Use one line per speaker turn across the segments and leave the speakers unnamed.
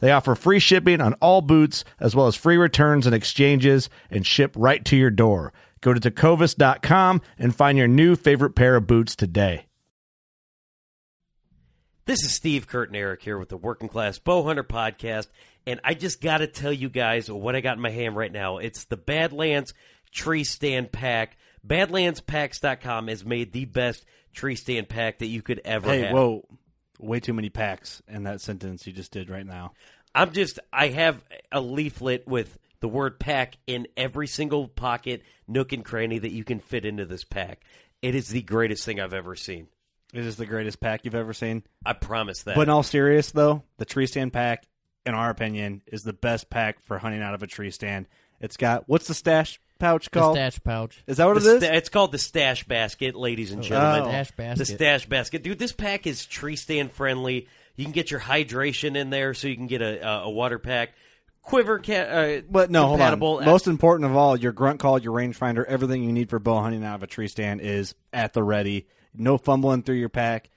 They offer free shipping on all boots, as well as free returns and exchanges, and ship right to your door. Go to tecovas.com and find your new favorite pair of boots today.
This is Steve Kurt and Eric here with the Working Class Bowhunter podcast, and I just got to tell you guys what I got in my hand right now. It's the Badlands Tree Stand Pack. BadlandsPacks.com has made the best tree stand pack that you could ever
Hey,
have.
whoa. Way too many packs in that sentence you just did right now.
I'm just I have a leaflet with the word pack in every single pocket, nook and cranny that you can fit into this pack. It is the greatest thing I've ever seen.
It is the greatest pack you've ever seen.
I promise that.
But in all serious though, the tree stand pack, in our opinion, is the best pack for hunting out of a tree stand. It's got what's the stash pouch
The
called?
stash pouch.
Is that what
The
it is?
sta- it's called the stash basket, ladies and gentlemen.
Oh.
Stash basket.
The stash basket, dude. This pack is tree stand friendly. You can get your hydration in there, so you can get a a, a water pack, quiver ca- uh,
But no, hold
compatible.
on. Most important of all, your grunt call, your rangefinder, everything you need for bow hunting out of a tree stand is at the ready. No fumbling through your pack.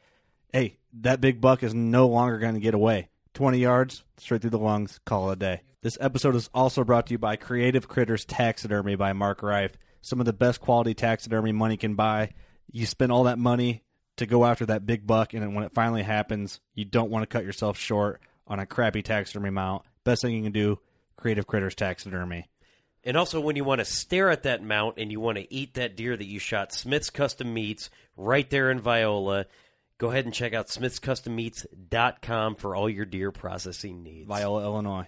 Hey, that big buck is no longer going to get away. 20 yards, straight through the lungs, call it a day. This episode is also brought to you by Creative Critters Taxidermy by Mark Reif. Some of the best quality taxidermy money can buy. You spend all that money to go after that big buck, and then when it finally happens, you don't want to cut yourself short on a crappy taxidermy mount. Best thing you can do, Creative Critters Taxidermy.
And also, when you want to stare at that mount and you want to eat that deer that you shot, Smith's Custom Meats, right there in Viola. Go ahead and check out smithscustommeats.com for all your deer processing needs.
Viola, Illinois.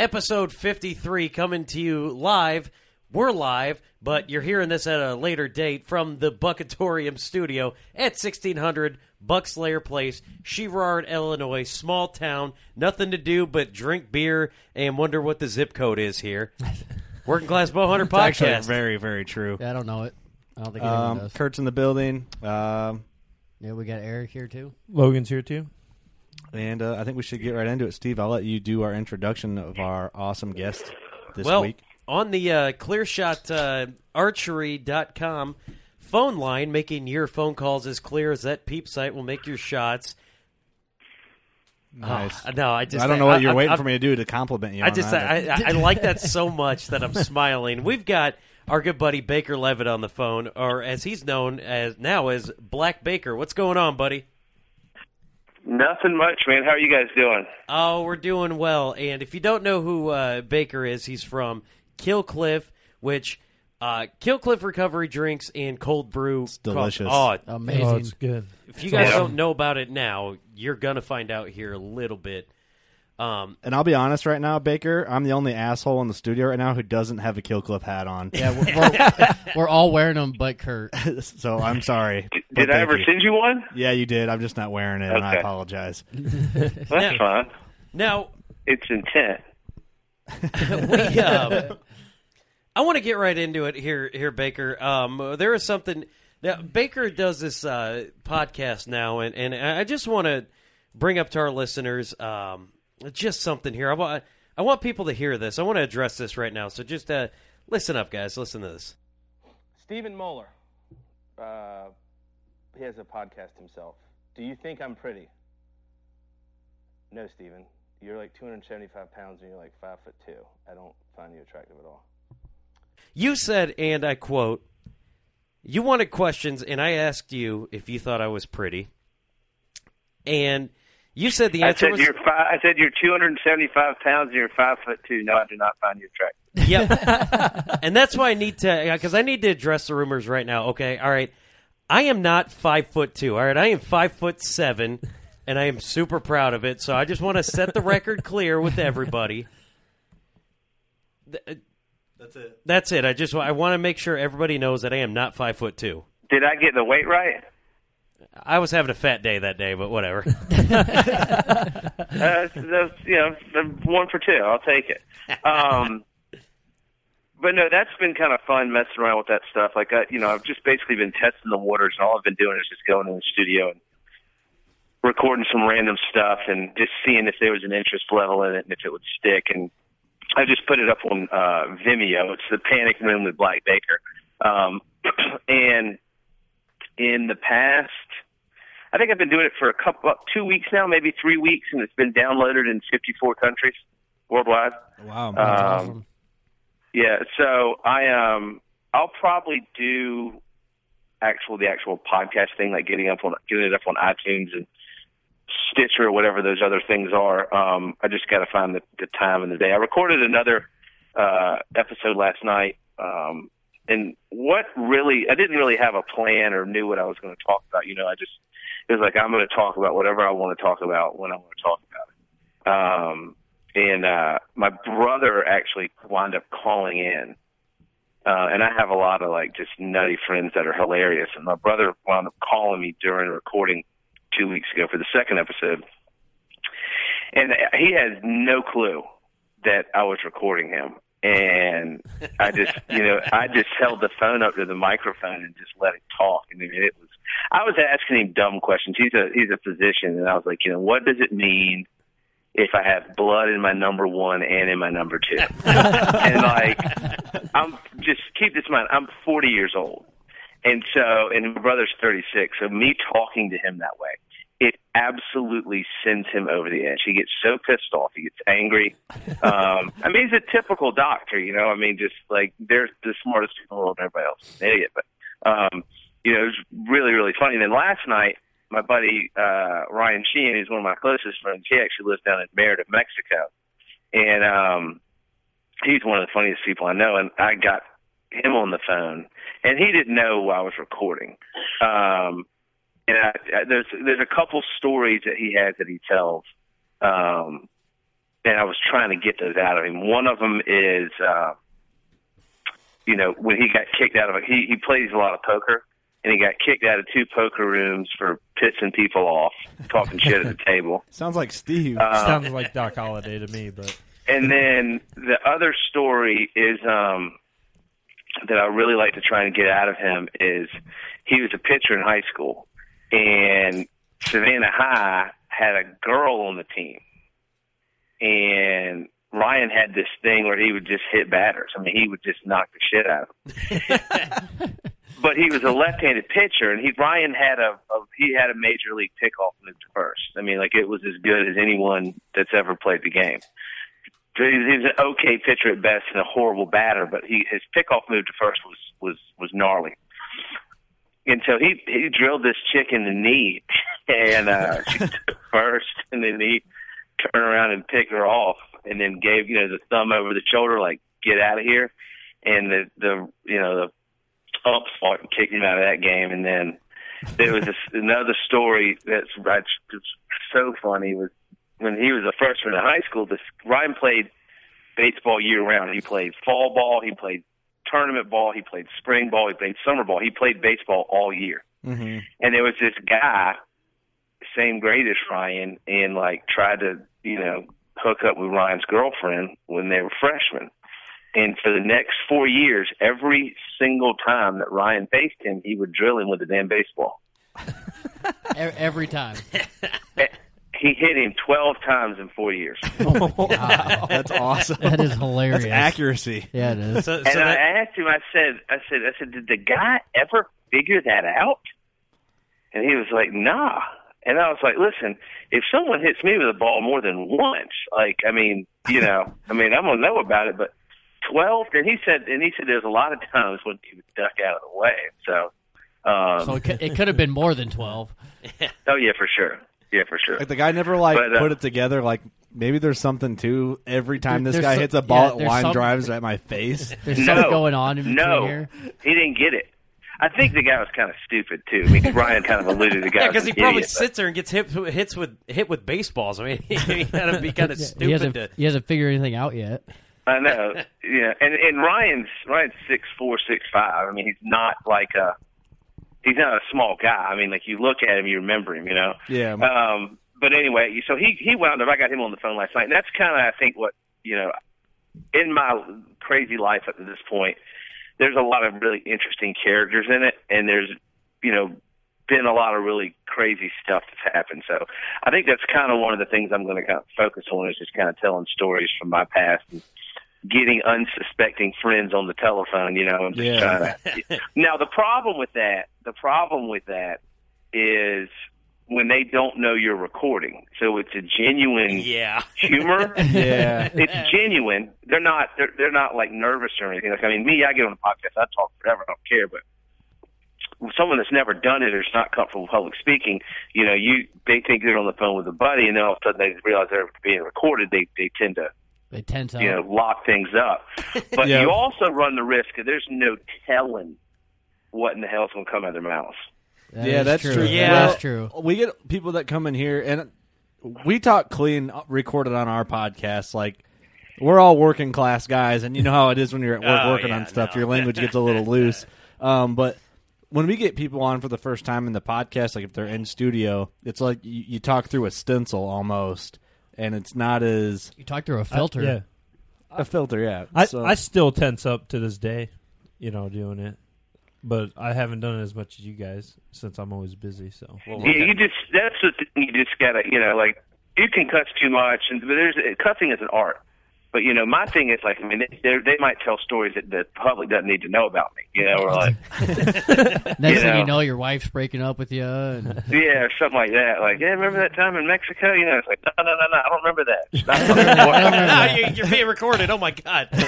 Episode 53 coming to you live. We're live, but you're hearing this at a later date from the Buckatorium studio at 1600 Buckslayer Place, Chevrard, Illinois. Small town, nothing to do but drink beer and wonder what the zip code is here. Working Class Bowhunter
It's actually
Podcast.
very, very true.
Yeah, I don't know it. I don't think anyone
Um,
does.
Kurt's in the building, um,
Yeah, we got Eric here too.
Logan's here too.
And uh, I think we should get right into it. Steve, I'll let you do our introduction of our awesome guest this
well,
week.
on the uh, ClearShot uh, phone line, making your phone calls as clear as that peep sight will make your shots.
Nice.
Oh, no, I just
I don't know what you're
I-
waiting
I-
for me to do to compliment you.
I
just—I
I, I like that so much that I'm smiling. We've got our good buddy Baker Leavitt on the phone, or as he's known as now as Black Baker. What's going on, buddy?
Nothing much, man. How are you guys doing?
Oh, we're doing well. And if you don't know who uh, Baker is, he's from Kill Cliff, which uh, Kill Cliff Recovery Drinks and Cold Brew. It's
delicious.
Oh,
Amazing.
Oh, it's good.
If you guys
Yeah.
don't know about it now, you're gonna find out here a little bit. Um,
and I'll be honest right now, Baker. I'm the only asshole in the studio right now who doesn't have a Kill Cliff hat on.
Yeah, we're, we're, we're all wearing them, but Kurt.
so I'm sorry.
Did
But
I ever
you.
send you one?
Yeah, you did. I'm just not wearing it, and I
Okay.
apologize.
That's fine.
now
It's intent.
we um, I want to get right into it here here Baker. Um, there is something now Baker does this uh, podcast now and and I just want to bring up to our listeners um, just something here. I want I want people to hear this. I want to address this right now. So just uh, listen up guys. Listen to this.
Stephen Moeller. Uh, he has a podcast himself. Do you think I'm pretty? No, Stephen. You're like 275 pounds and you're like five foot two. I don't find you attractive at all.
You said and I quote you wanted questions and I asked you if you thought I was pretty. And you said the
I
answer
said
was
you're five, I said you're 275 pounds and you're five foot two. No, I do not find you attractive.
Yep. and that's why I need to uh, because I need to address the rumors right now. Okay, all right. I am not five foot two. All right, I am five foot seven, and I am super proud of it. So I just want to set the record clear with everybody. Uh,
that's it.
That's it. I just I want to make sure everybody knows that I am not five foot two.
Did I get the weight right?
I was having a fat day that day, but whatever.
Uh, you know, one for two. I'll take it. Um, but no, that's been kind of fun messing around with that stuff. Like, I, you know, I've just basically been testing the waters, and all I've been doing is just going in the studio and recording some random stuff and just seeing if there was an interest level in it and if it would stick. And I just put it up on uh, Vimeo. It's the Panic Room with Black Baker. Um, and in the past, I think I've been doing it for a couple, two weeks now, maybe three weeks, and it's been downloaded in 54 countries worldwide.
Wow,
Um,
awesome.
Yeah, so I um I'll probably do actual the actual podcast thing, like getting up on getting it up on iTunes and Stitcher or whatever those other things are. Um, I just got to find the, the time and the day. I recorded another uh, episode last night, um, and what really I didn't really have a plan or knew what I was going to talk about. You know, I just it was like I'm going to talk about whatever I want to talk about when I want to talk about it. Um, and uh, my brother actually wound up calling in. Uh, and I have a lot of like just nutty friends that are hilarious. And my brother wound up calling me during recording two weeks ago for the second episode. And he has no clue that I was recording him. And I just, you know, I just held the phone up to the microphone and just let it talk. And I mean, it was, I was asking him dumb questions. He's a, he's a physician. And I was like, you know, what does it mean if I have blood in my number one and in my number two? and like, I'm just keep this in mind. I'm 40 years old, and so and my brother's 36. So me talking to him that way, it absolutely sends him over the edge. He gets so pissed off. He gets angry. Um, I mean, he's a typical doctor, you know. I mean, just like they're the smartest people in the world, and everybody else is an idiot. But um, you know, it was really really funny. And then last night. My buddy uh Ryan Sheehan, who's one of my closest friends, he actually lives down in Merida, Mexico. And um he's one of the funniest people I know, and I got him on the phone, and he didn't know I was recording. Um, and I, I, there's there's a couple stories that he has that he tells, um, and I was trying to get those out of him. One of them is, uh, you know, when he got kicked out of it, he he plays a lot of poker, and he got kicked out of two poker rooms for pissing people off, talking shit at the table.
Sounds like Steve.
Uh,
Sounds like Doc Holliday to me, but
and then the other story is um that I really like to try and get out of him is he was a pitcher in high school and Savannah High had a girl on the team and Ryan had this thing where he would just hit batters. I mean, he would just knock the shit out of them. but he was a left-handed pitcher, and he Ryan had a, a he had a major league pickoff move to first. I mean, like it was as good as anyone that's ever played the game. He was an okay pitcher at best and a horrible batter, but he his pickoff move to first was was was gnarly. And so he he drilled this chick in the knee, and uh, she took first, and then he turned around and picked her off, and then gave you know the thumb over the shoulder, like get out of here. And the the you know the umps fought and kicked him out of that game, and then there was this, another story that's that's it's so funny was when he was a freshman in high school. This Ryan played baseball year round. He played fall ball. He played tournament ball. He played spring ball. He played summer ball. He played baseball all year.
Mm-hmm.
And there was this guy, same grade as Ryan, and like tried to, you know, hook up with Ryan's girlfriend when they were freshmen. And for the next four years, every single time that Ryan faced him, he would drill him with a damn baseball.
Every time.
He hit him 12 times in four years.
Wow.
That's awesome.
That is hilarious.
That's accuracy.
Yeah, it is.
So,
and
so
I asked him, I said, I said, I said, did the guy ever figure that out? And he was like, nah. And I was like, listen, if someone hits me with a ball more than once, like, I mean, you know, I mean, I'm gonna know about it, but twelve. And he said, and he said, there's a lot of times when he would duck out of the way. So, um,
So it could, it could have been more than 12.
oh yeah, for sure, yeah, for sure.
Like the guy never like
But, uh,
put it together. Like maybe there's something too. every time
There-
this guy
some-
hits a ball,
yeah,
it line
some-
drives at my face.
There's
no,
something going on in between
no,
here.
he didn't get it. I think the guy was kind of stupid too. I mean, Ryan kind of alluded to the guy.
yeah, because he
an
probably
idiot, but-
sits there and gets hit hits with hit with baseballs. I mean, he got to be kind of
Yeah,
stupid
he hasn't
to.
he hasn't figured anything out yet.
I know. Yeah, and and Ryan's Ryan's six four, six five. I mean, he's not like a he's not a small guy. I mean, like you look at him, you remember him. You know.
Yeah.
Um. But anyway, so he he wound up. I got him on the phone last night, and that's kind of I think what you know in my crazy life up to this point. There's a lot of really interesting characters in it, and there's you know been a lot of really crazy stuff that's happened. So I think that's kind of one of the things I'm going to kind of focus on is just kind of telling stories from my past and getting unsuspecting friends on the telephone, you know, and just
Yeah.
trying to. now the problem with that, the problem with that is when they don't know you're recording. So it's a genuine
Yeah.
humor.
Yeah.
it's genuine. They're not. They're they're not like nervous or anything. Like I mean, me, I get on a podcast, I talk forever, I don't care. But someone that's never done it or is not comfortable with public speaking, you know, you they think they're on the phone with a buddy, and then all of a sudden they realize they're being recorded. They they tend to
They tend to.
you know lock things up. But
Yeah.
you also run the risk that there's no telling what in the hell's going to come out of their mouths.
That
yeah, that's
true.
true.
Yeah.
Well,
That's true.
We get people that come in here and we talk clean, recorded on our podcast. Like we're all working class guys, and you know how it is when you're at work
Oh,
working
yeah,
on stuff.
no.
Your language gets a little loose. Um, but when we get people on for the first time in the podcast, like if they're in studio, it's like you, you talk through a stencil almost, and it's not as
You talk through a uh, filter.
yeah.
a filter. Yeah,
I
So-
I still tense up to this day, you know, doing it. But I haven't done it as much as you guys since I'm always busy. So
Yeah, you just that's the thing. You just gotta, you know, like you can cuss too much, and but there's cussing is an art. But you know, my thing is like, I mean, they they might tell stories that the public doesn't need to know about me. You know, or like,
Next
You
thing
know.
you know, your wife's breaking up with you. And
yeah, or something like that. Like, yeah, remember that time in Mexico? You know, it's like, no, no, no, no, I don't remember that. It's not
I don't remember that.
you, you're being recorded. Oh my god!
yeah.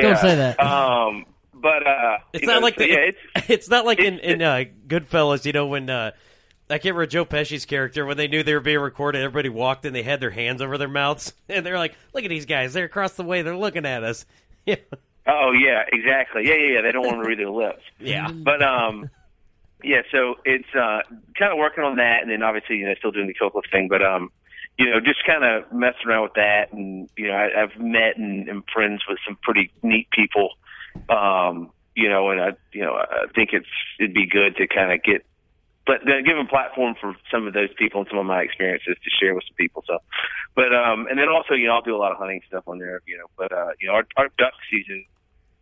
Don't say that.
Um, but uh,
It's not
know,
like
so,
the,
yeah, it's
it's not like in in uh, Goodfellas, you know, when uh, I can't remember Joe Pesci's character when they knew they were being recorded. Everybody walked in, they had their hands over their mouths, and they're like, "Look at these guys! They're across the way. They're looking at us." Yeah.
Oh yeah, exactly. Yeah, yeah, yeah. They don't want to read their lips.
Yeah.
But um, yeah. So it's uh, kind of working on that, and then obviously you know still doing the Coca thing. But um, you know, just kind of messing around with that, and you know, I, I've met and, and friends with some pretty neat people. Um, you know, and I, you know, I think it's it'd be good to kind of get, but then give a platform for some of those people and some of my experiences to share with some people. So, but um, and then also, you know, I'll do a lot of hunting stuff on there. You know, but uh, you know, our, our duck season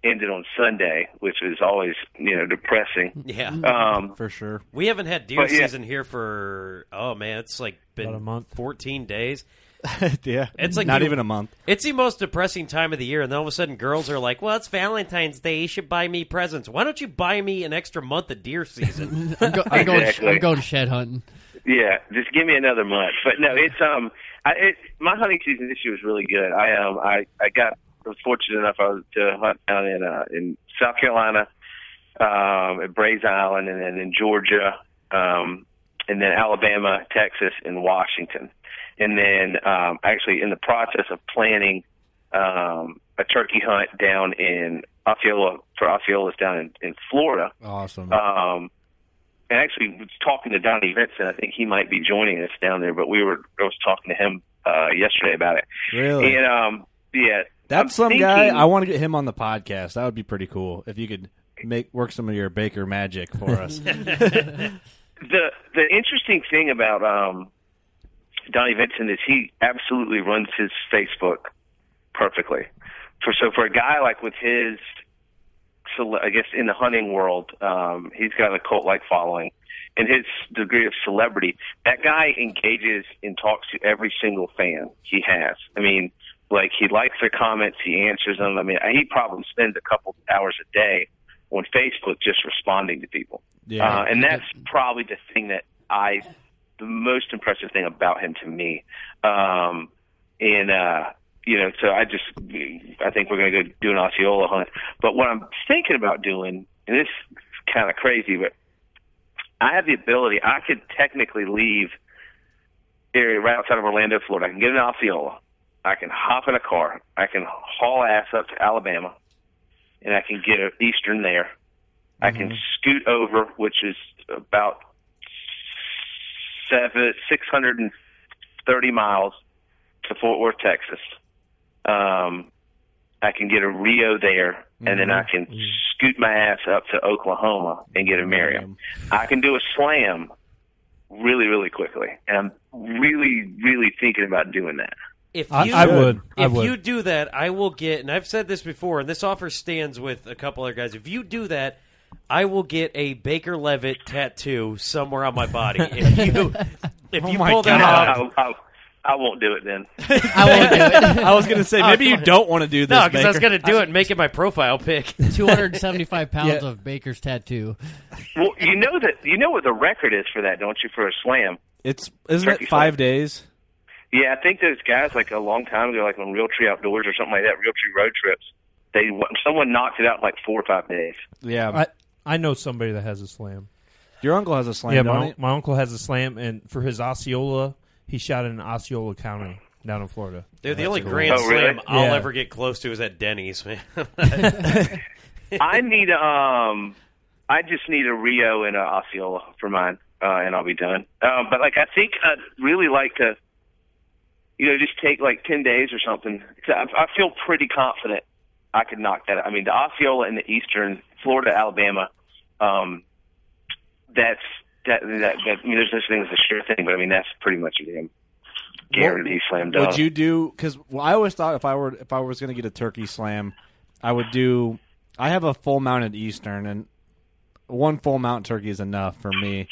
ended on Sunday, which was always you know depressing.
Yeah.
Um,
for sure.
We haven't had deer
But, yeah.
season here for oh man, it's like been
About a month.
fourteen days.
yeah,
It's like
not
you-
even a month.
It's the most depressing time of the year, and then all of a sudden, girls are like, "Well, it's Valentine's Day. You should buy me presents. Why don't you buy me an extra month of deer season?"
I'm, go- I'm going.
Exactly.
I'm going shed hunting.
Yeah, just give me another month. But no, it's um, I it, my hunting season this year was really good. I um, I I got I was fortunate enough I was to hunt down in uh in South Carolina, um, at Brays Island, and then in Georgia, um, and then Alabama, Texas, and Washington, and then um, actually in the process of planning um a turkey hunt down in Osceola for Osceolas down in, in Florida.
Awesome.
Um, and actually was talking to Donnie Vincent. I think he might be joining us down there, but we were I was talking to him uh, yesterday about it.
Really?
And um, yeah,
That's
I'm
some
thinking-
guy. I want to get him on the podcast. That would be pretty cool if you could make work some of your Baker magic for us.
the the interesting thing about um, Donnie Vincent is he absolutely runs his Facebook perfectly. For so for a guy like with his, I guess in the hunting world, um, he's got a cult like following, and his degree of celebrity. That guy engages and talks to every single fan he has. I mean, like he likes their comments, he answers them. I mean, he probably spends a couple hours a day on Facebook just responding to people.
Yeah.
Uh, and that's probably the thing that I, the most impressive thing about him to me. Um, and, uh, you know, so I just, I think we're going to go do an Osceola hunt. But what I'm thinking about doing, and this is kind of crazy, but I have the ability, I could technically leave area right outside of Orlando, Florida. I can get in Osceola. I can hop in a car. I can haul ass up to Alabama, and I can get an Eastern there. I can scoot over, which is about seven six hundred and thirty miles to Fort Worth, Texas. Um, I can get a Rio there, and then I can scoot my ass up to Oklahoma and get a Merriam. I can do a slam really, really quickly, and I'm really, really thinking about doing that.
If
I-
you,
I would. I
If
would.
you do that, I will get. And I've said this before, and this offer stands with a couple other guys. If you do that, I will get a Baker Leavitt tattoo somewhere on my body. If you, if
Oh
you
my
pull that
God.
off,
I, I, I won't do it then.
I won't do it.
I was going to say oh, maybe you don't want to do this.
no, because I was going to do it and make it my profile pic.
275 pounds
Yeah.
of Baker's tattoo.
Well, you know that you know what the record is for that, don't you? For a slam.
It's isn't
Turkey
it five
slam.
days?
Yeah, I think those guys like a long time ago, like on Realtree Outdoors or something like that, Realtree Road Trips. They someone knocked it out in like four or five days.
Yeah,
I I know somebody that has a slam.
your uncle has a slam.
yeah,
don't
my, my uncle has a slam, and for his Osceola, he shot in Osceola County down in Florida.
Dude, the only
cool.
grand
Oh, really?
slam I'll
Yeah.
ever get close to is at Denny's, man.
I need um, I just need a Rio and a Osceola for mine, uh, and I'll be done. Um, but like, I think I'd really like to, you know, just take like ten days or something. I, I feel pretty confident I could knock that. out. I mean, the Osceola and the Eastern Florida, Alabama, um, that's that, that, that I mean, there's this thing as a sure thing, but I mean, that's pretty much a damn guarantee slam dunk.
Would you do? Because well, I always thought if I were if I was going to get a turkey slam, I would do. I have a full mounted Eastern, and one full mount turkey is enough for me.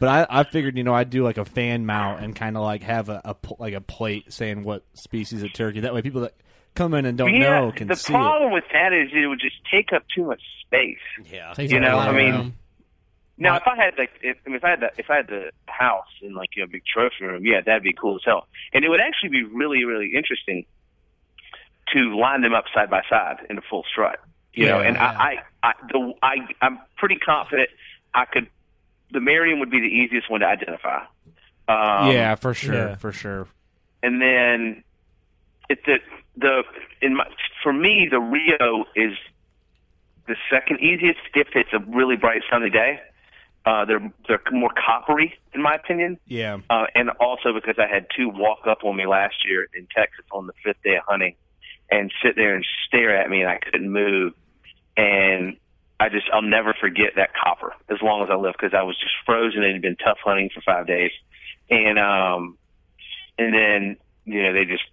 But I, I figured, you know, I'd do like a fan mount and kind of like have a, a like a plate saying what species of turkey. That way, people that come in and don't
yeah,
know can
the
see
problem with that is it would just take up too much space.
yeah.
You know, I mean,
room.
Now, if I had like, if, I if I had the, if I had the house and like you a big trophy room, yeah, that'd be cool as hell. And it would actually be really, really interesting to line them up side by side in a full strut. You know, and
yeah.
I, I, I, the, I, I'm pretty confident I could. The Merriam would be the easiest one to identify. Um,
yeah, for sure,
yeah.
for sure.
and then it the the in my for me the Rio is the second easiest if it's a really bright sunny day. Uh, they're they're more coppery in my opinion,
Yeah,
uh, and also because I had two walk up on me last year in Texas on the fifth day of hunting, and sit there and stare at me, and I couldn't move, and I just I'll never forget that copper as long as I live because I was just frozen and it had been tough hunting for five days, and um, and then you know they just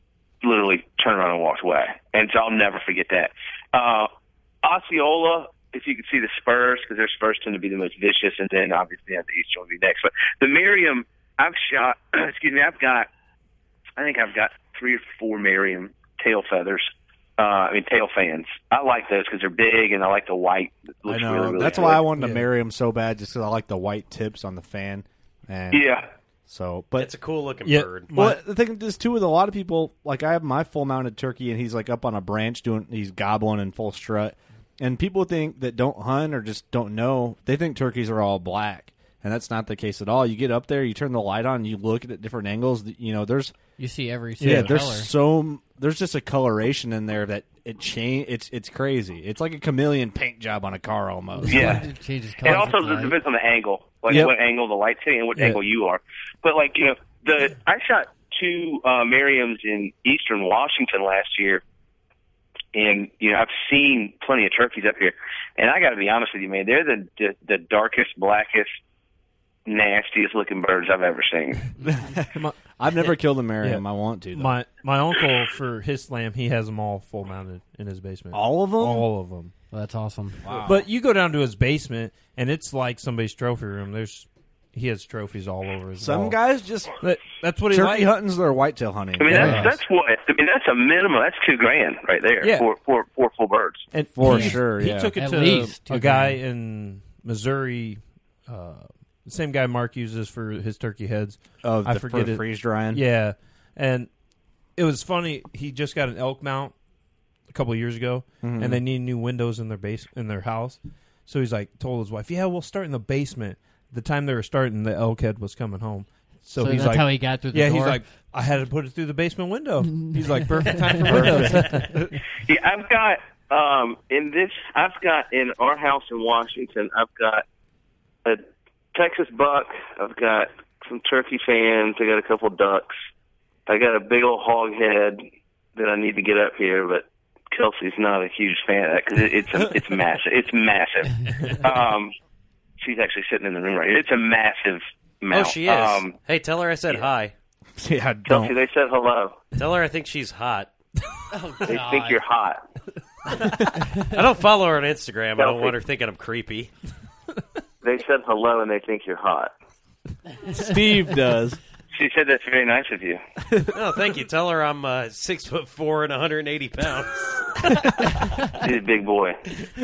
literally turned around and walked away, and so I'll never forget that. Uh, Osceola, if you could see the spurs, because their spurs tend to be the most vicious, and then obviously yeah, the Eastern will be next. But the Merriam, I've shot. excuse me, I've got. I think I've got three or four Merriam tail feathers. Uh, I mean tail fans. I like those because they're big and I like the white. It
I know.
really, really
That's
good.
why I wanted to marry him so bad, just because I like the white tips on the fan. And
Yeah.
So, but
It's a cool looking
Yeah,
bird.
Well, the thing is too with a lot of people, like I have my full mounted turkey, and he's like up on a branch doing, he's gobbling in full strut, and people think that don't hunt or just don't know, they think turkeys are all black, and that's not the case at all. You get up there, you turn the light on, you look at it different angles. You know, there's
You see every
yeah, there's
color.
so there's just a coloration in there that it change. It's it's crazy. It's like a chameleon paint job on a car almost.
Yeah.
It changes Colors
It also depends on the angle, like
Yep.
what angle the light's hitting and what
Yeah.
angle you are. But like you know, the I shot two uh, Merriams in Eastern Washington last year, and you know I've seen plenty of turkeys up here, and I got to be honest with you, man, they're the, the the darkest, blackest, nastiest looking birds I've ever seen.
I've never killed a Merriam. I want to. Though.
My my uncle for his slam, he has them all full mounted in his basement.
All of them?
All of them.
Well, that's awesome. Wow.
But you go down to his basement, and it's like somebody's trophy room. There's he has trophies all over his.
Some
wall.
guys just
That- that's what he
turkey
likes.
hunting's their whitetail hunting.
I mean, that's
Yeah.
that's what I mean. That's a minimum. That's two grand right there
Yeah.
for for for full birds.
And
For
he-
sure,
he
yeah.
took it
At
to
least two
a guy in Missouri. Uh, the same guy Mark uses for his turkey heads.
Oh,
I
the-
forget
for
it.
freeze drying?
Yeah, and it was funny. He just got an elk mount a couple of years ago,
Mhm.
and they need new windows in their base in their house. So he's like, told his wife, "Yeah, we'll start in the basement." The time they were starting, the elk head was coming home. So,
So
he's
that's
like,
how he got through the
yeah, he's like, I had to put it through the basement window. he's like, perfect time for windows.
Yeah, I've got um in this. I've got in our house in Washington. I've got a Texas buck. I've got some turkey fans. I got a couple ducks. I got a big old hog head that I need to get up here, but Kelsey's not a huge fan of that because it, it's a, it's massive. It's massive. Um, she's actually sitting in the room right here. It's a massive.
Oh, she is.
Um,
hey, tell her I said hi.
Yeah,
Kelsey, they said hello.
Tell her I think she's hot.
oh, They think you're hot.
I don't follow her on Instagram. I don't want her thinking I'm creepy.
They said hello and they think you're hot.
Steve does.
She said that's very nice of you.
oh, thank you. Tell her I'm uh, six foot four and 180 pounds.
He's a big boy.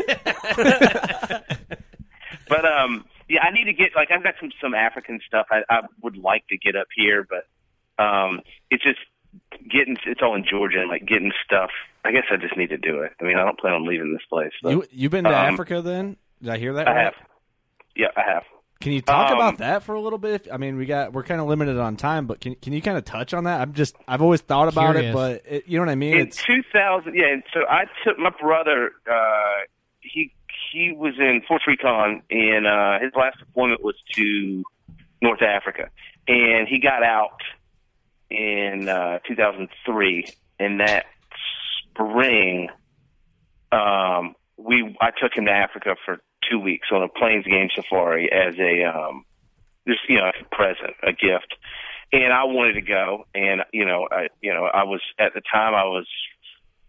but um, yeah, I need to get like I've got some some African stuff I, I would like to get up here, but um, it's just getting it's all in Georgia and like getting stuff. I guess I just need to do it. I mean, I don't plan on leaving this place. But,
You you've been to
um,
Africa then? Did I hear that?
I
right?
have. Yeah, I have.
Can you talk
Um,
about that for a little bit? I mean, we got we're kind of limited on time, but can can you kind of touch on that? I'm just I've always thought about
Curious.
it, but it, you know what I mean.
in
It's
2000 yeah and so i took my brother uh he he was in Force Recon and uh his last deployment was to north africa and he got out in uh 2003 and that spring um we i took him to africa for two weeks on a plains game safari as a um just you know a present a gift and I wanted to go, and you know, I you know, I was at the time I was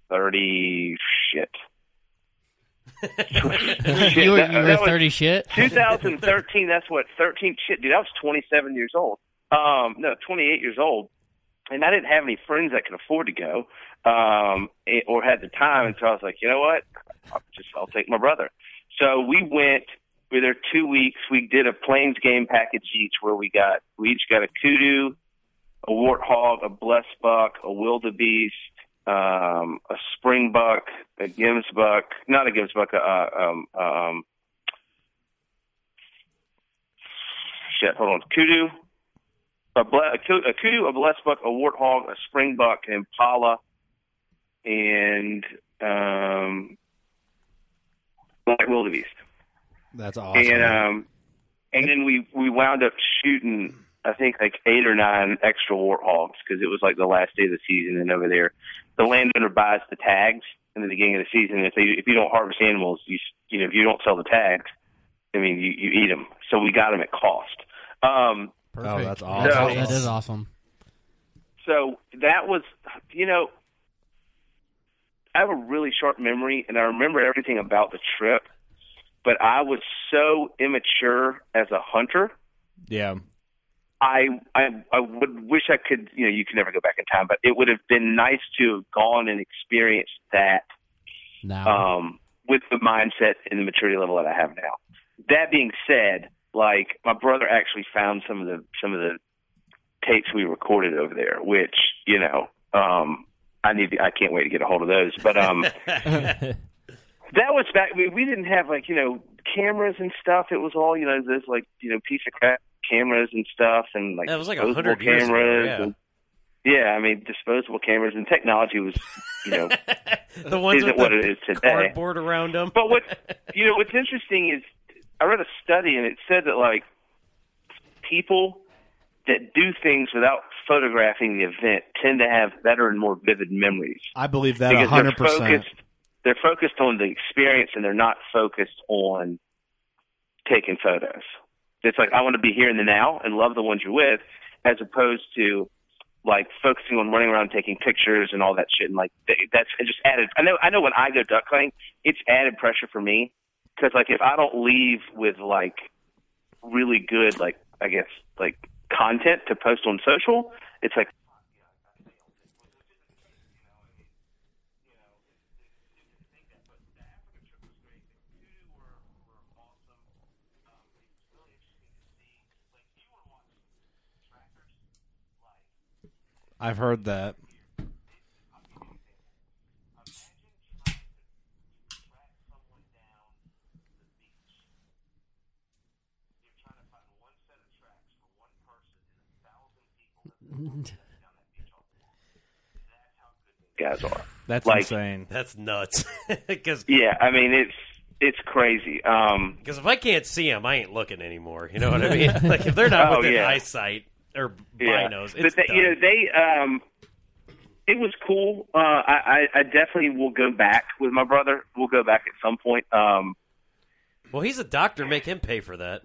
thirty shit.
you were, you
that-
were
that
30 shit?
2013. That's what 13 shit, dude. I was 27 years old. Um, no, 28 years old, and I didn't have any friends that could afford to go, um, eh, or had the time. And so I was like, you know what? I'll just I'll take my brother. So we went. We were there two weeks. We did a plains game package each, where we got we each got a kudu, a warthog, a blessed buck, a wildebeest, um, a springbuck, a gims buck, not a gemsbuck, uh, um, um, shit, hold on, kudu, a, ble- a, ku- kudu, a blesbuck, a warthog, a springbuck, an impala, and um, black wildebeest.
that's awesome.
And um, and then we we wound up shooting I think like eight or nine extra warthogs because it was like the last day of the season. And over there, the landowner buys the tags in the beginning of the season. If they if you don't harvest animals, you you know if you don't sell the tags, I mean you you eat them. So we got them at cost. Um,
oh, that's
So-
awesome.
that is awesome.
so that was, you know, I have a really sharp memory, and I remember everything about the trip. But I was so immature as a hunter
yeah.
I I I would wish I could. You know, you can never go back in time, but it would have been nice to have gone and experienced that
Now,
um, with the mindset and the maturity level that I have now. That being said, like my brother actually found some of the some of the tapes we recorded over there, which you know, um, I need. To, I can't wait to get a hold of those. But um, that was back. We, we didn't have like you know cameras and stuff. It was all you know those like you know piece of crap cameras and stuff and like
That was like a hundred years ago,
cameras.
yeah.
and, yeah, I mean disposable cameras and technology was you know
the ones
isn't what it is today.
cardboard around them.
But what you know, what's interesting is I read a study and it said that like people that do things without photographing the event tend to have better and more vivid memories
I believe that
because
hundred
they're focused. They're focused on the experience and they're not focused on taking photos. It's like I want to be here in the now and love the ones you're with, as opposed to like focusing on running around taking pictures and all that shit. And like th- that's it just added. I know. I know when I go duck hunting, it's added pressure for me because like if I don't leave with like really good like I guess like content to post on social, it's like
I've heard that.
Guys are.
That's
Like-
insane.
That's nuts. Because
Yeah, I mean it's it's crazy. Um,
if I can't see them, I ain't looking anymore. You know what I mean? like if they're not
Oh,
within
yeah.
eyesight or
yeah.
binos,
But
it's
they, you know they um, it was cool. Uh, I, I I definitely will go back with my brother. We'll go back at some point. Um,
Well, he's a doctor. Make him pay for that.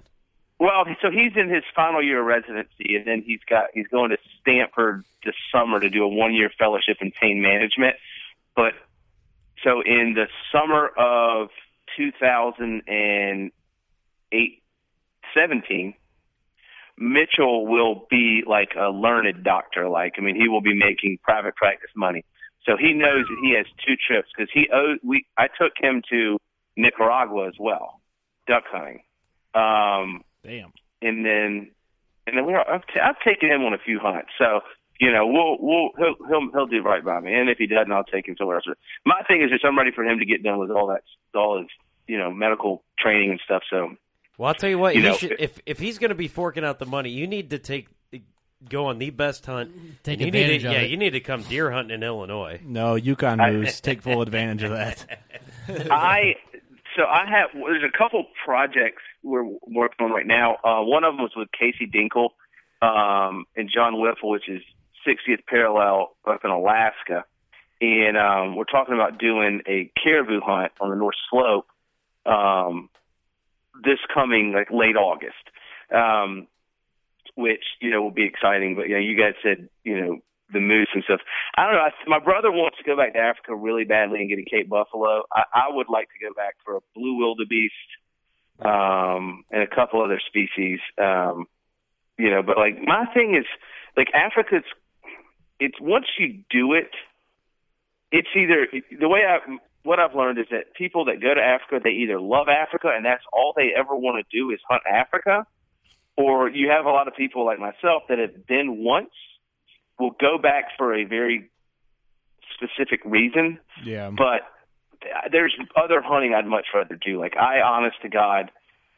Well, so he's in his final year of residency, and then he's got he's going to Stanford this summer to do a one year fellowship in pain management. But so in the summer of 2008, 17, Mitchell will be like a learned doctor. Like, I mean, he will be making private practice money. So he knows that he has two trips because he owed, we, I took him to Nicaragua as well, duck hunting. Um,
Damn.
and then, and then we are, I've, t- I've taken him on a few hunts. So, you know, we'll, we'll, he'll, he'll, he'll do right by me. And if he doesn't, I'll take him somewhere else. My thing is just I'm ready for him to get done with all that, all his, you know, medical training and stuff. So,
Well, I'll tell you what.
You
he
know,
should, if if he's going to be forking out the money, you need to take go on the best hunt.
Take
you
advantage
need to,
of
yeah,
it.
you need to come deer hunting in Illinois.
No, Yukon
I-
Moose. Take full advantage of that.
I so I have there's a couple projects we're working on right now. Uh, one of them was with Casey Dinkle um, and John Whipple, which is 60th parallel up in Alaska, and um, we're talking about doing a caribou hunt on the North Slope um, this coming like late August. Um, which you know will be exciting. But you know, you guys said you know the moose and stuff. I don't know. I, my brother wants to go back to Africa really badly and get a Cape buffalo. I, I would like to go back for a blue wildebeest um, and a couple other species. Um, you know, but like my thing is like Africa's. It's once you do it, it's either the way I what I've learned is that people that go to Africa they either love Africa and that's all they ever want to do is hunt Africa, or you have a lot of people like myself that have been once will go back for a very specific reason,
Yeah.
but there's other hunting I'd much rather do. Like I, honest to God,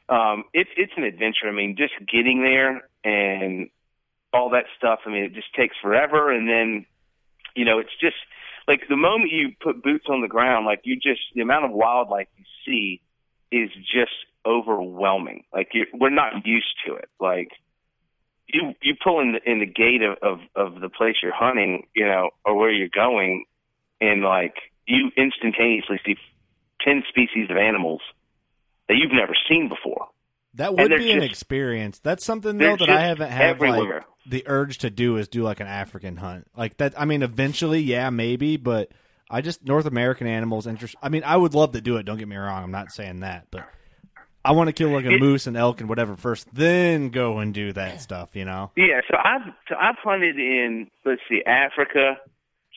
um, it's it's an adventure. I mean, just getting there and all that stuff. I mean, it just takes forever, and then you know, it's just like the moment you put boots on the ground, like you just the amount of wildlife you see is just overwhelming. Like you, we're not used to it. Like you you pull in the in the gate of, of of the place you're hunting, you know, or where you're going, and like you instantaneously see ten species of animals that you've never seen before.
That would be an experience. That's something though that I haven't had like,
everywhere.
the urge to do is do like an African hunt. Like that. I mean, eventually, yeah, maybe, but I just North American animals interest. I mean, I would love to do it. Don't get me wrong. I'm not saying that, but I want to kill like a
It-
moose and elk and whatever first, then go and do that stuff. You know.
Yeah, so I've so I've hunted in let's see, Africa,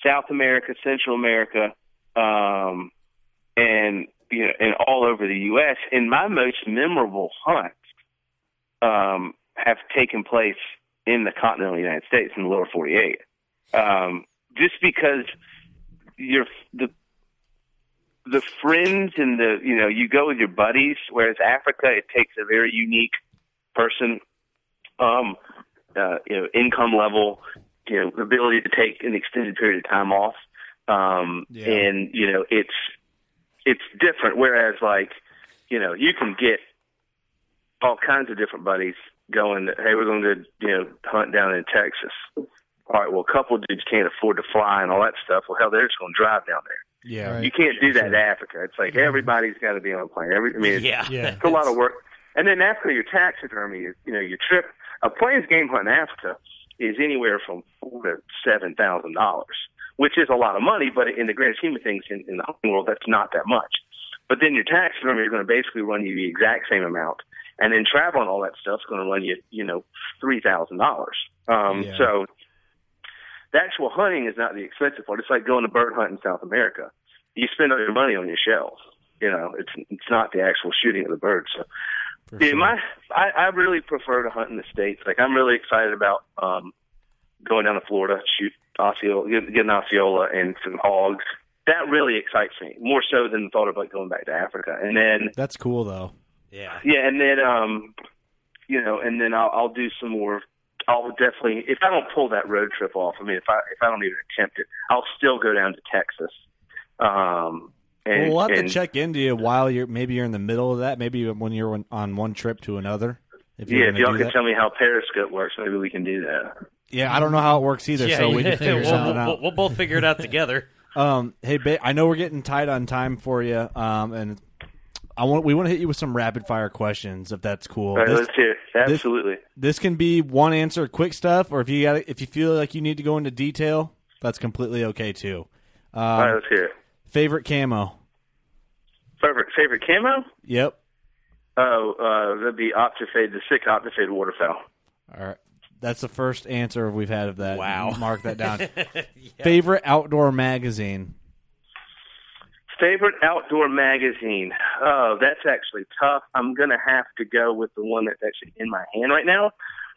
South America, Central America, um, and you know, and all over the U.S. And my most memorable hunts um, have taken place in the continental United States in the lower 48. Um, just because you're the the friends and the you know you go with your buddies, whereas Africa it takes a very unique person um, uh, you know, income level, you know, ability to take an extended period of time off. Um,
Yeah.
and, you know, it's, it's different. Whereas like, you know, you can get all kinds of different buddies going, Hey, we're going to, you know, hunt down in Texas. All right. Well, a couple of dudes can't afford to fly and all that stuff. Well, hell, they're just going to drive down there.
Yeah.
You can't do that in Africa. It's like everybody's got to be on a plane. Every, I mean, it's,
Yeah. Yeah.
it's a lot of work. And then after your taxidermy, you you know, your trip, a plains game hunt in Africa is anywhere from four to seven thousand dollars, which is a lot of money. But in the grand scheme of things, in, in the hunting world, that's not that much. But then your taxidermy is going to basically run you the exact same amount, and then travel and all that stuff is going to run you, you know, three thousand dollars. Um,
Yeah.
So the actual hunting is not the expensive part. It's like going to bird hunt in South America. You spend all your money on your shells. You know, it's it's not the actual shooting of the birds. So yeah, my I, I really prefer to hunt in the states. Like I'm really excited about um going down to Florida, shoot Osceola, get, get an Osceola and some hogs. That really excites me more so than the thought about going back to Africa. And then
That's cool though.
Yeah.
yeah, and then um, you know, and then I'll I'll do some more. I'll definitely if I don't pull that road trip off. I mean, if I if I don't even attempt it, I'll still go down to Texas. Um, and,
well, we'll have
and
to check into you while you're maybe you're in the middle of that. Maybe when you're on- on one trip to another. If
yeah, if y'all
do
can
that.
tell me how Periscope works, maybe we can do that.
Yeah, I don't know how it works either, so we can figure
we'll,
something
we'll,
out.
we'll both figure it out together.
Um, hey, ba- I know we're getting tight on time for you, um, and I want we want to hit you with some rapid fire questions, if that's cool.
All right,
This-
let's hear. it.
this-
Absolutely.
This can be one answer, quick stuff, or if you got if you feel like you need to go into detail, that's completely okay too. Um,
All right, let's hear it.
favorite camo?
Favorite favorite camo?
Yep.
Oh, uh, that'd be Optifade, the sick Optifade waterfowl.
All right. That's the first answer we've had of that.
Wow.
Mark that down. Favorite outdoor magazine?
Favorite outdoor magazine? Oh, that's actually tough. I'm gonna have to go with the one that's actually in my hand right now,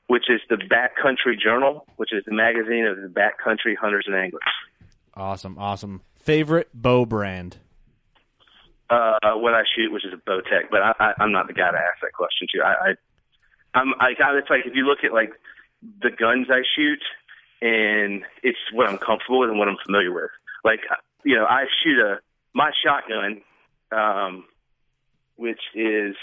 which is the Backcountry Journal, which is the magazine of the backcountry hunters and anglers.
Awesome, awesome. Favorite bow brand?
Uh, what I shoot, which is a Bowtech, but I, I, I'm not the guy to ask that question to. I, I I'm I it's like if you look at like the guns I shoot, and it's what I'm comfortable with and what I'm familiar with. Like you know, I shoot a my shotgun, um, which is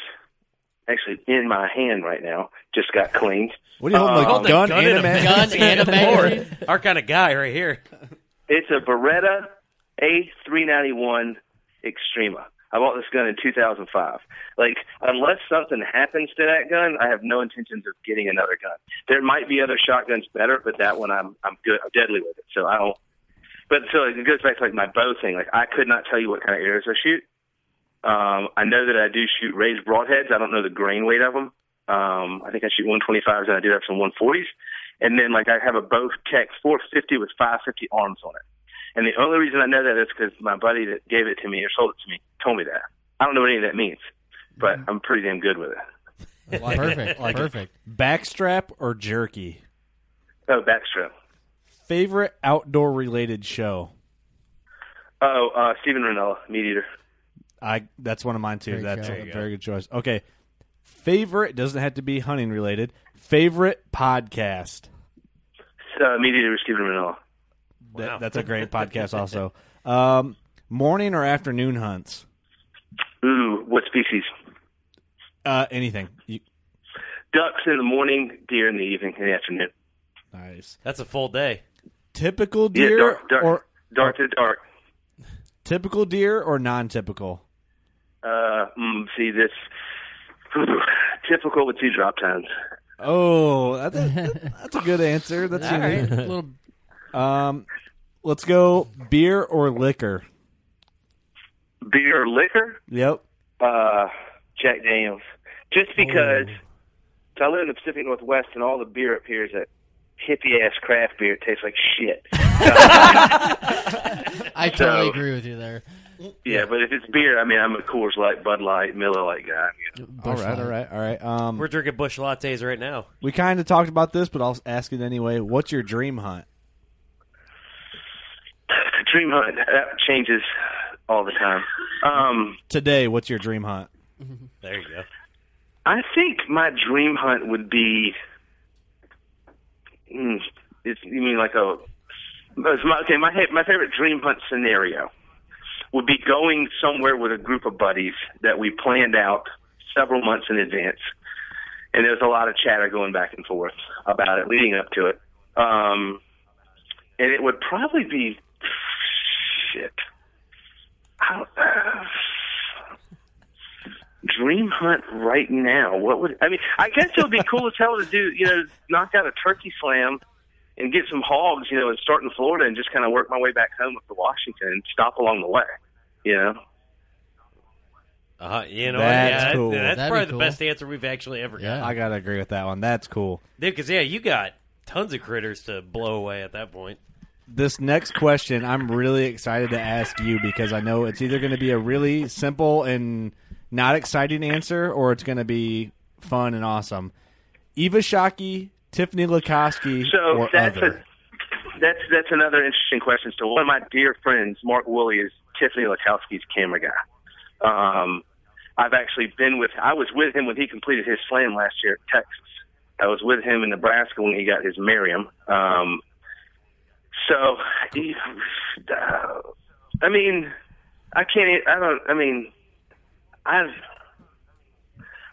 actually in my hand right now. Just got cleaned.
What do you holding? hold, like,
Um,
gun and a magazine?
Lord, our kind of guy right here.
It's a Beretta A391 Xtrema. I bought this gun in 2005. Like, unless something happens to that gun, I have no intentions of getting another gun. There might be other shotguns better, but that one I'm I'm good, I'm deadly with it. So I don't. But so it goes back to like my bow thing. Like I could not tell you what kind of arrows I shoot. Um, I know that I do shoot raised broadheads. I don't know the grain weight of them. Um, I think I shoot 125s and I do have some 140s. And then like I have a bow tech 450 with 550 arms on it. And the only reason I know that is because my buddy that gave it to me or sold it to me told me that. I don't know what any of that means, but I'm pretty damn good with it.
Perfect.
Like
Perfect.
Backstrap or jerky?
Oh, backstrap.
Favorite outdoor related show?
Oh, uh, Steven Rinella, Meat Eater.
I that's one of mine too.
Great
that's
show.
a
There you
very good choice. Okay. Favorite doesn't have to be hunting related. Favorite podcast.
So, Meat Eater with Steven Rinella.
That, That's a great podcast also. Um, morning or afternoon hunts?
Ooh, what species?
Uh, anything. You,
Ducks in the morning, deer in the evening, in the afternoon.
nice.
That's a full day.
Typical
Yeah,
deer
dark, dark,
or
dark to dark.
typical deer or non-typical?
Uh, mm, see this. typical with two drop tines.
Oh, that's a, that's a good answer. That's
All right.
unique.
A little
Um, let's go beer or liquor.
Beer or liquor?
Yep.
Uh, Jack Daniels. just because. So I live in the Pacific Northwest, and all the beer up here is that hippie ass craft beer. Tastes like shit.
I totally
So-
agree with you there.
yeah, but if it's beer, I mean, I'm a Coors Light, Bud Light, Miller Lite guy. You know.
All right, all right, all right. Um,
We're drinking bush lattes right now.
we kind of talked about this, but I'll ask it anyway. What's your dream hunt?
Dream hunt that changes all the time. Um,
Today, what's your dream hunt?
There you go.
I think my dream hunt would be. Mm, it's, you mean like a? Okay, my my favorite dream hunt scenario would be going somewhere with a group of buddies that we planned out several months in advance, and there's a lot of chatter going back and forth about it leading up to it. Um, and it would probably be shit. How, uh, dream hunt right now. What would I mean? I guess it would be cool as hell to do. You know, knock out a turkey slam and get some hogs. You know, and start in Florida and just kind of work my way back home up to Washington and stop along the way. You know.
Uh, you know,
That's
yeah,
cool.
That, that's
That'd
probably
be
the best answer we've actually ever got.
I gotta agree with that one. That's cool.
Dude, because yeah, you got tons of critters to blow away at that point.
This next question, I'm really excited to ask you because I know it's either going to be a really simple and not exciting answer, or it's going to be fun and awesome. Eva Shockey, Tiffany Lakosky,
So
or
that's
other.
a that's that's another interesting question. So one of my dear friends, Mark Woolley, is Tiffany Lakosky's camera guy. Um, I've actually been with. I was with him when he completed his slam last year at Texas. I was with him in Nebraska when he got his Merriam. Um, so, he- uh, I mean, I can't. I don't. I mean, I've.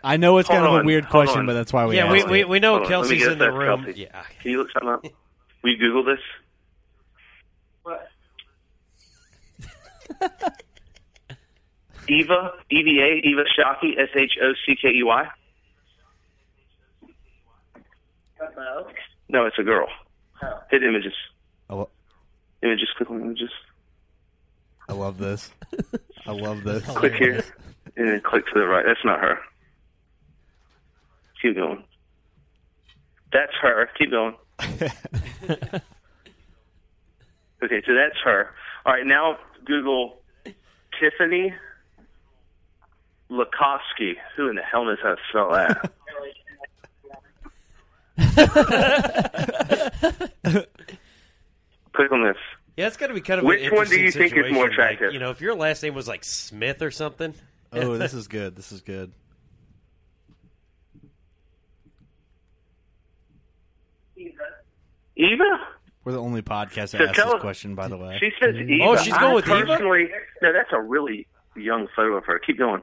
I know it's kind of
on,
a weird question,
on.
but that's why we
Yeah,
asked
we- we- we know
Hold on, let me
Kelsey's in the room.
Kelsey.
Yeah.
Can you look something up? Will you Google this?
What?
Eva, E V A, Eva Shockey, S H O C K E Y.
Hello?
No, it's a girl.
Oh.
Hit images.
I, lo-
Images. Click on images.
I love this. I love this.
Click here, and then click to the right. That's not her. Keep going. That's her. Keep going. okay, so that's her. All right, now Google Tiffany Lakosky. Who in the hell knows how to spell that? Click on this.
Yeah, it's got to be kind of
Which one do you
interesting
think is more
situation, like,
attractive?
you know, if your last name was like Smith or something.
Oh, this is good. This is good.
Eva?
We're the only podcast that
So
asks
tell-
this question, by the way.
She says mm. Eva.
Oh, she's going
I
with Eva?
No, that's a really young photo of her. Keep going.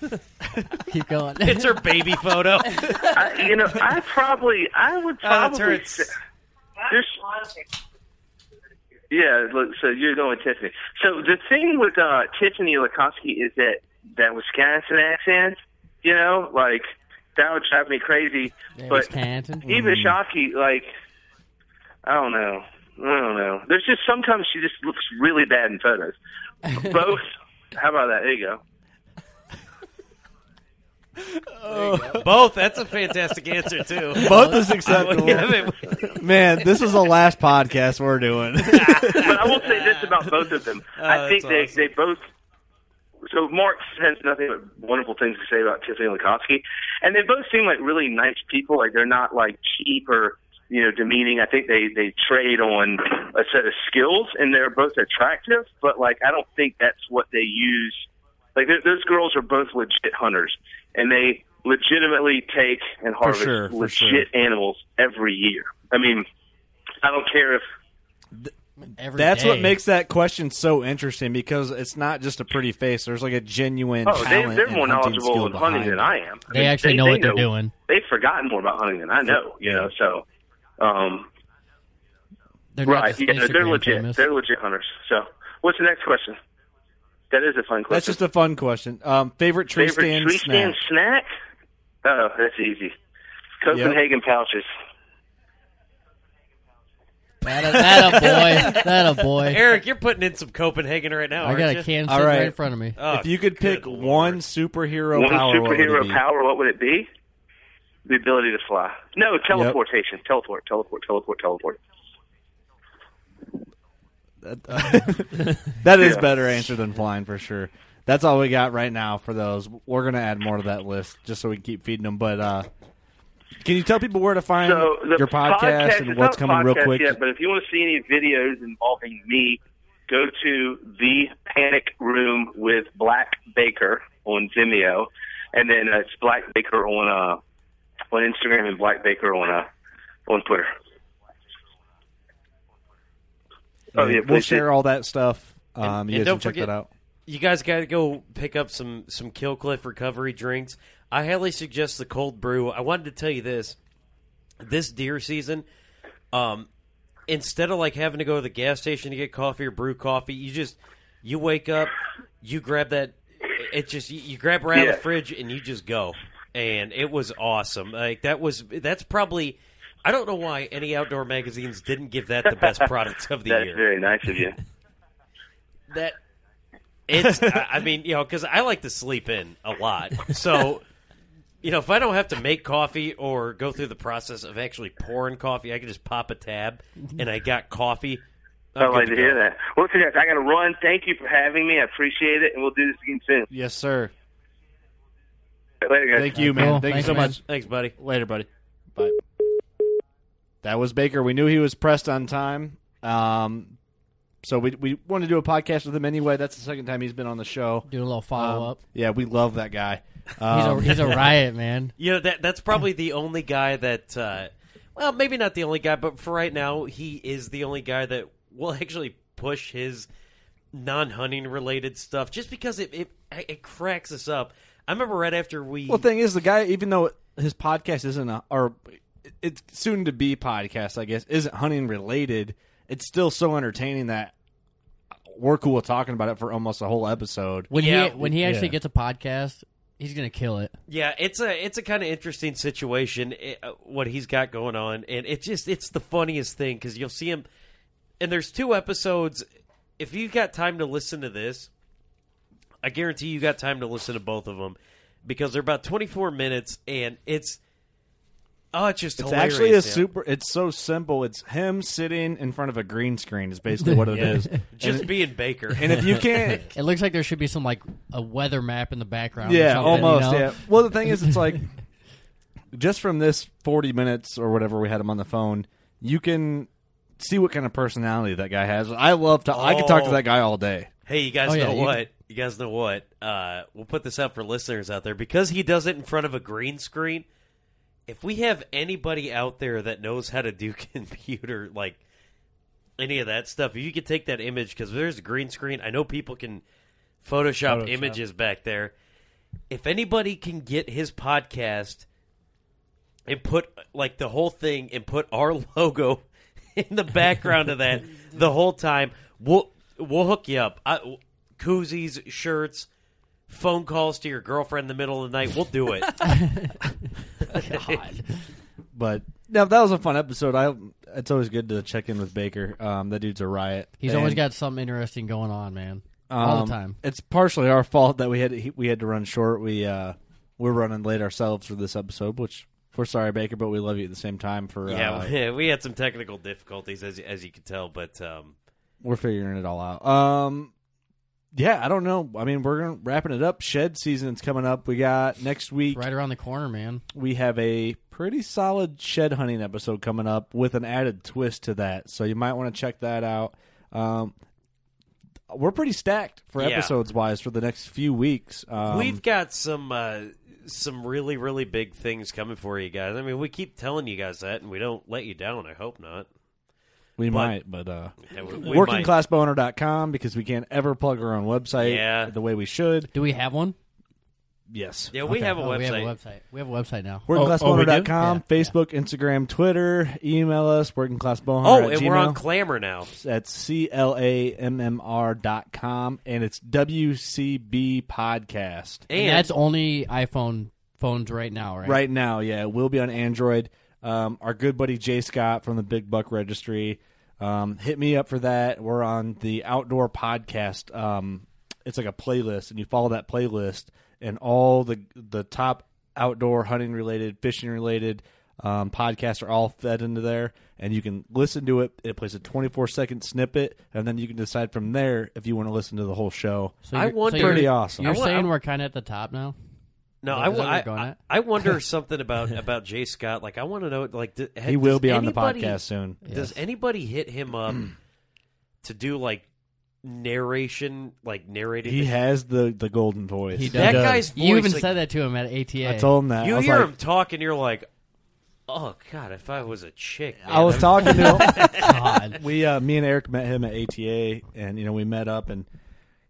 Keep going.
It's her baby photo.
I, you know, I probably, I would probably.
her.
say- there's, yeah, look, so you're going with Tiffany. So the thing with uh, Tiffany Lakosky is that that Wisconsin accent, you know, like that would drive me crazy. but
Wisconsin.
even
Mm.
Shockey, like, I don't know. I don't know. There's just sometimes she just looks really bad in photos. Both. How about that? There you go.
Both. That's a fantastic answer too.
Both is acceptable.
Yeah, but-
Man, this is the last podcast we're doing.
but I will say this about both of them.
Oh,
I think they
awesome.
they both. So Mark has nothing but wonderful things to say about Tiffany Lakosky, and they both seem like really nice people. Like they're not like cheap or you know demeaning. I think they they trade on a set of skills, and they're both attractive. But like I don't think that's what they use. Like th- those girls are both legit hunters, and they legitimately take and harvest
sure, for
legit animals every year. I mean, I don't care if
Every
That's what makes that question so interesting because it's not just a pretty face. There's like a genuine
Oh, they,
talent
they're more
hunting
knowledgeable in hunting than. I am. I
They
mean,
actually know what they're doing.
They've forgotten more about hunting than I know. You know, so um,
They're
right,
just
yeah, they're legit.
famous.
They're legit hunters. So, what's the next question? That is a fun question.
That's just a fun question. Um, favorite tree
favorite
stand
tree
snack.
stand snack. Oh, that's easy. Copenhagen pouches.
That a, that a boy. That a boy.
Eric, you're putting in some Copenhagen right now.
I
aren't
got a
you?
can sitting
right.
right in front of me.
Oh,
if you could pick
good
one superhero
One
power, what would it
superhero
be?
power, what would it be? The ability to fly. No, teleportation. Teleport, teleport, teleport, teleport.
that is
Yeah.
better answer than flying for sure. That's all we got right now for those. We're gonna add more to that list just so we can keep feeding them. But uh, can you tell people where to find
So
your podcast, and what's coming real quick?
Yet, but if you want to see any videos involving me, go to the Panic Room with Black Baker on Vimeo, and then uh, it's Black Baker on uh, on Instagram and Black Baker on uh, on Twitter. Oh yeah,
we'll
please do.
share all that stuff. Um,
And-
you guys can check
forget-
that out.
You guys got to go pick up some some Kill Cliff recovery drinks. I highly suggest the cold brew. I wanted to tell you this: this deer season, um, instead of like having to go to the gas station to get coffee or brew coffee, you just you wake up, you grab that. It just you, you grab right out of
Yeah.
the fridge and you just go, and it was awesome. Like that was that's probably. I don't know why any outdoor magazines didn't give that the best product of the
That's
year That's
very nice of you.
that it's I I mean you know because i like to sleep in a lot so you know if i don't have to make coffee or go through the process of actually pouring coffee i can just pop a tab and i got coffee I'm
I'd like to hear that. Well, listen, guys, I got to run. Thank you for having me. I appreciate it, and we'll do this again soon.
Yes, sir.
Later, guys.
Thank you, man.
Cool.
Thank
Thanks,
you so
man.
much.
thanks buddy
Later, buddy. Bye. That was Baker. We knew he was pressed on time. Um, so we we wanted to do a podcast with him anyway. That's the second time he's been on the show.
Do a little follow
Um,
up.
Yeah, we love that guy.
He's
Um,
a he's a riot, man.
you know that that's probably the only guy that uh well maybe not the only guy but for right now he is the only guy that will actually push his non-hunting related stuff just because it it, it cracks us up i remember right after we
Well, the thing is, the guy, even though his podcast isn't a, or it's soon to be podcast, I guess, isn't hunting related, it's still so entertaining that we're cool talking about it for almost a whole episode.
When
Yeah.
he when he actually
Yeah.
gets a podcast, he's gonna kill it.
Yeah, it's a it's a kind of interesting situation eh, uh, what he's got going on, and it just it's the funniest thing because you'll see him, and there's two episodes. If you've got time to listen to this, I guarantee you got time to listen to both of them because they're about 24 minutes, and it's oh, it's just
It's actually a
yeah.
super. It's so simple. It's him sitting in front of a green screen. Is basically what it
Yeah.
is.
just
and,
being Baker.
and if you can't,
It looks like there should be some like a weather map in the background. or
yeah,
something, you
almost.
know?
Yeah. Well, the thing is, it's like just from this forty minutes or whatever we had him on the phone, you can see what kind of personality that guy has. I love to. I could talk to
Oh.
that guy all day.
Hey, you guys
Oh,
know
you-
what? You guys know what? Uh, we'll put this out for listeners out there because he does it in front of a green screen. If we have anybody out there that knows how to do computer, like any of that stuff, if you could take that image because there's a green screen. I know people can Photoshop,
Photoshop.
images back there. If anybody can get his podcast and put like the whole thing and put our logo in the background of that the whole time, we'll we'll hook you up. I, koozies, shirts, phone calls to your girlfriend in the middle of the night. We'll do it.
But no, that was a fun episode. I. It's always good to check in with Baker. Um, that dude's a riot.
He's
And,
always got something interesting going on, man. All
um,
the time.
It's partially our fault that we had to, we had to run short. We uh, we're running late ourselves for this episode, which we're sorry, Baker, but we love you at the same time. For
yeah,
uh,
we, we had some technical difficulties as as you could tell, but um,
we're figuring it all out. Um, yeah, I don't know. I mean, we're wrapping it up. Shed season's coming up. We got next week.
Right around the corner, man.
We have a pretty solid shed hunting episode coming up with an added twist to that. So you might want to check that out. Um, we're pretty stacked for
Yeah.
episodes wise for the next few weeks. Um,
we've got some uh, some really really big things coming for you guys. I mean, we keep telling you guys that, and we don't let you down. I hope not.
We
But-
might, but uh,
Yeah, we- we
workingclassbowhunter.com because we can't ever plug our own website
Yeah.
the way we should.
Do we have one?
Yes.
Yeah, we
Okay.
have a
Oh, We have a
website.
website. We have a website now.
Workingclassbowhunter.com,
Yeah.
Facebook, Instagram, Twitter, email us, workingclassbowhunter
Oh,
at
and we're on
Gmail.
Clammr now.
That's C L A M M R dot com, and it's WCB Podcast.
And, that's only iPhone phones right now, right?
Right now, yeah, it will be on Android. Um, our good buddy Jay Scott from the Big Buck Registry Um, hit me up for that. We're on the Outdoor Podcast. Um, it's like a playlist, and you follow that playlist, and all the the top outdoor hunting related, fishing related um, podcasts are all fed into there, and you can listen to it. It plays a 24 second snippet, and then you can decide from there if you want to listen to the whole show.
So
I
you're-
wonder-
so you're-
Pretty awesome.
You're
I wa-
saying
I-
we're kind of at the top now.
No, I, I, I. I wonder something about about Jay Scott. Like, I want to know, like, th-
He will
does
be on the podcast soon.
Does
Yes.
anybody hit him up to do like narration, like narrating?
He
the-
has the the golden voice.
He does.
that
does.
guy's voice.
You even
like,
said that to him at ATA.
I told him that.
You
I was
hear
like,
him talk, and you're like, "Oh God, if I was a chick." Man,
I was
I'm-
talking to him.
God.
we, uh, me and Eric met him at ATA, and you know we met up, and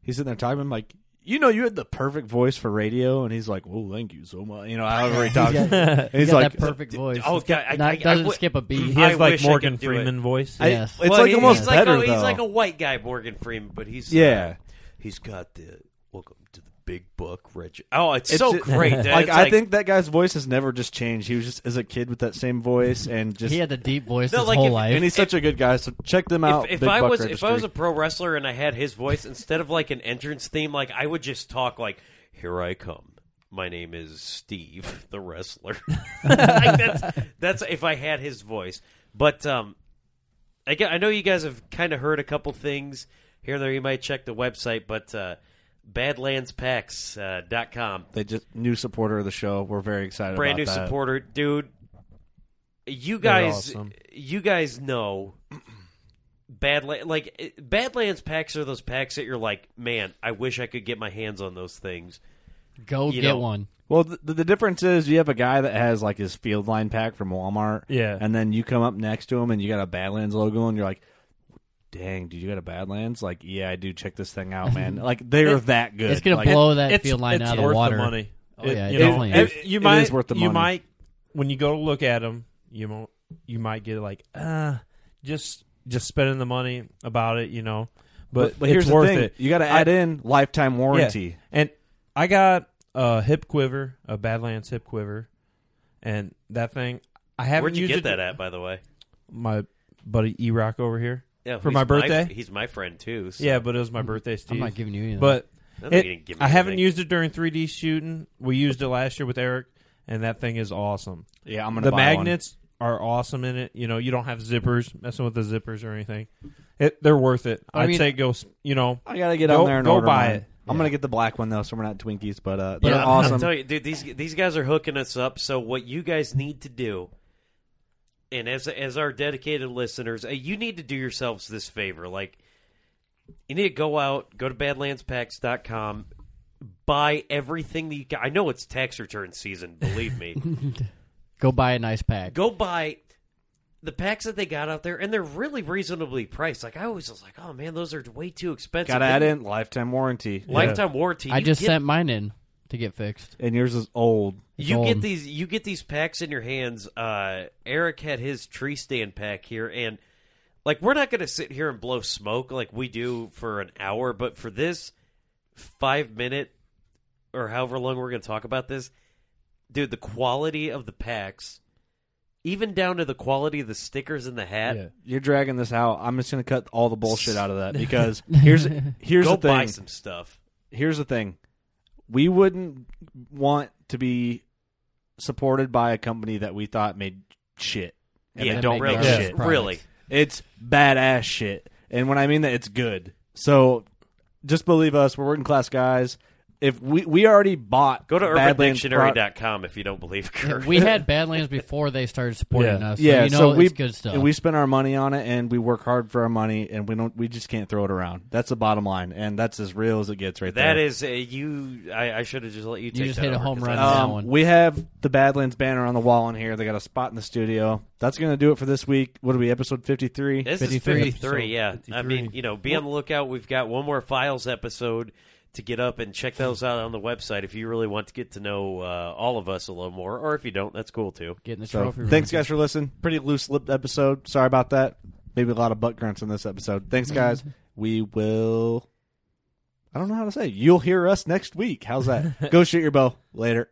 he's sitting there talking. I'm like, you know, you had the perfect voice for radio, and he's like, "Well, thank you so much." You know, however he talks,
He's got,
And
he's
he's
got
like,
that perfect voice.
Oh,
It's got-
God, I-
not-
I- I
doesn't
would-
skip a beat.
He has
I
like Morgan
could it.
Freeman voice.
I-
Yes.
it's
Well,
like
he-
almost
he's
better
like a,
though.
He's like a white guy, Morgan Freeman, but he's uh,
Yeah.
he's got the welcome the big book Reg. Oh, it's,
It's
so
just-
great. dude.
like
It's
I think that guy's voice has never just changed. He was just as a kid with that same voice, and just
he had the deep voice
No,
his
like
whole
if-
life.
and he's such a good guy. So check them out.
if, if
Big
I
Buck
was if I was a pro wrestler and I had his voice instead of like an entrance theme, like I would just talk like, "Here I come. My name is Steve, the wrestler." like that's that's if I had his voice. But um, I get, I know you guys have kind of heard a couple things here and there. You might check the website, but uh, badlandspacks.com. Uh, dot com.
they just new supporter of the show. We're very excited.
brand new
that.
supporter, dude. You guys,
awesome.
you guys know Badland like Badlands packs are those packs that you're like, man, I wish I could get my hands on those things.
Go
you
get
know,
one.
Well, the, the difference is you have a guy that has like his field line pack from Walmart,
Yeah.
and then you come up next to him and you got a Badlands logo, and you're like, "Dang, dude, you got a Badlands?" Like, yeah, I do. Check this thing out, man. like, they're that good.
It's gonna
Like,
blow that
it's,
field line
it's
out of
worth
the water.
money.
Oh, yeah, it
you know,
definitely
it-
is.
you might
is worth the
you
money.
might when you go to look at them, you mo- you might get like uh just just spending the money about it, you know. But,
But, but
it's
here's
worth
the thing:
it.
you got to
I-
add in lifetime warranty.
Yeah. And I got a hip quiver, a Badlands hip quiver, and that thing I haven't
Where'd you
used
get
it.
that at, by the way?
My buddy E Rock over here.
Yeah,
for
he's
my birthday.
he's my friend too. so-
Yeah, but it was my birthday, Steve.
I'm not giving you anything.
But
I
it-
you didn't give me
I haven't
anything.
used it during 3D shooting. We used it last year with Eric, and that thing is awesome.
Yeah, I'm gonna
The
buy one.
magnets are awesome in it. You know, you don't have zippers messing with the zippers or anything. It, they're worth it.
I
I'd
mean-
say go. You know,
I gotta get
go,
on there and
go
order
buy
mine.
it.
I'm gonna get the black one though, so we're not Twinkies, but uh, they're
Yeah, I'm-
awesome.
I'm telling you, dude, these these guys are hooking us up. So what you guys need to do, and as as our dedicated listeners, uh, you need to do yourselves this favor. Like, you need to go out, go to badlandspacks.com, buy everything that you can. I know it's tax return season. Believe me.
go buy a nice pack.
go buy the packs that they got out there, and they're really reasonably priced. Like I always was like, oh man, those are way too expensive.
Gotta add in lifetime warranty.
lifetime warranty.
I just
get-
sent mine in to get fixed.
and yours is old.
It's
you get these you get these packs in your hands uh eric had his tree stand pack here and like we're not going to sit here and blow smoke like we do for an hour but for this five minute or however long we're going to talk about this dude the quality of the packs even down to the quality of the stickers in the hat
Yeah.
You're dragging this out. I'm just gonna cut all the bullshit out of that because here's here's
go
the thing.
buy some stuff
Here's the thing. We wouldn't want to be supported by a company that we thought made shit. And
yeah
they don't
make
make shit.
products.
really
It's badass shit. And when I mean that, it's good. So just believe us. We're working class guys. If we we already bought
go to
Badlands pro-
urbandictionary.com if you don't believe Kurt.
we had Badlands before they started supporting
Yeah.
us. So
yeah,
you know
so we
it's good stuff.
we spend our money on it, and we work hard for our money, and we don't we just can't throw it around. That's the bottom line, and that's as real as it gets right
That
there.
is uh, you I, I should have just let you take
just
that
hit a
over,
home
'cause
run on that
Um,
one.
we have the Badlands banner on the wall in here. They got a spot in the studio. That's going to do it for this week. What are we, episode 53?
This
53.
is 53, yeah. I mean, you know, be on the lookout. We've got one more Files episode to get up and check those out on the website if you really want to get to know uh, all of us a little more. Or if you don't, that's cool too.
Getting the
So,
trophy. room.
thanks, guys, for listening. Pretty loose lipped episode. Sorry about that. Maybe a lot of butt grunts in this episode. Thanks, guys. we will. I don't know how to say. You'll hear us next week. How's that? Go shoot your bow. Later.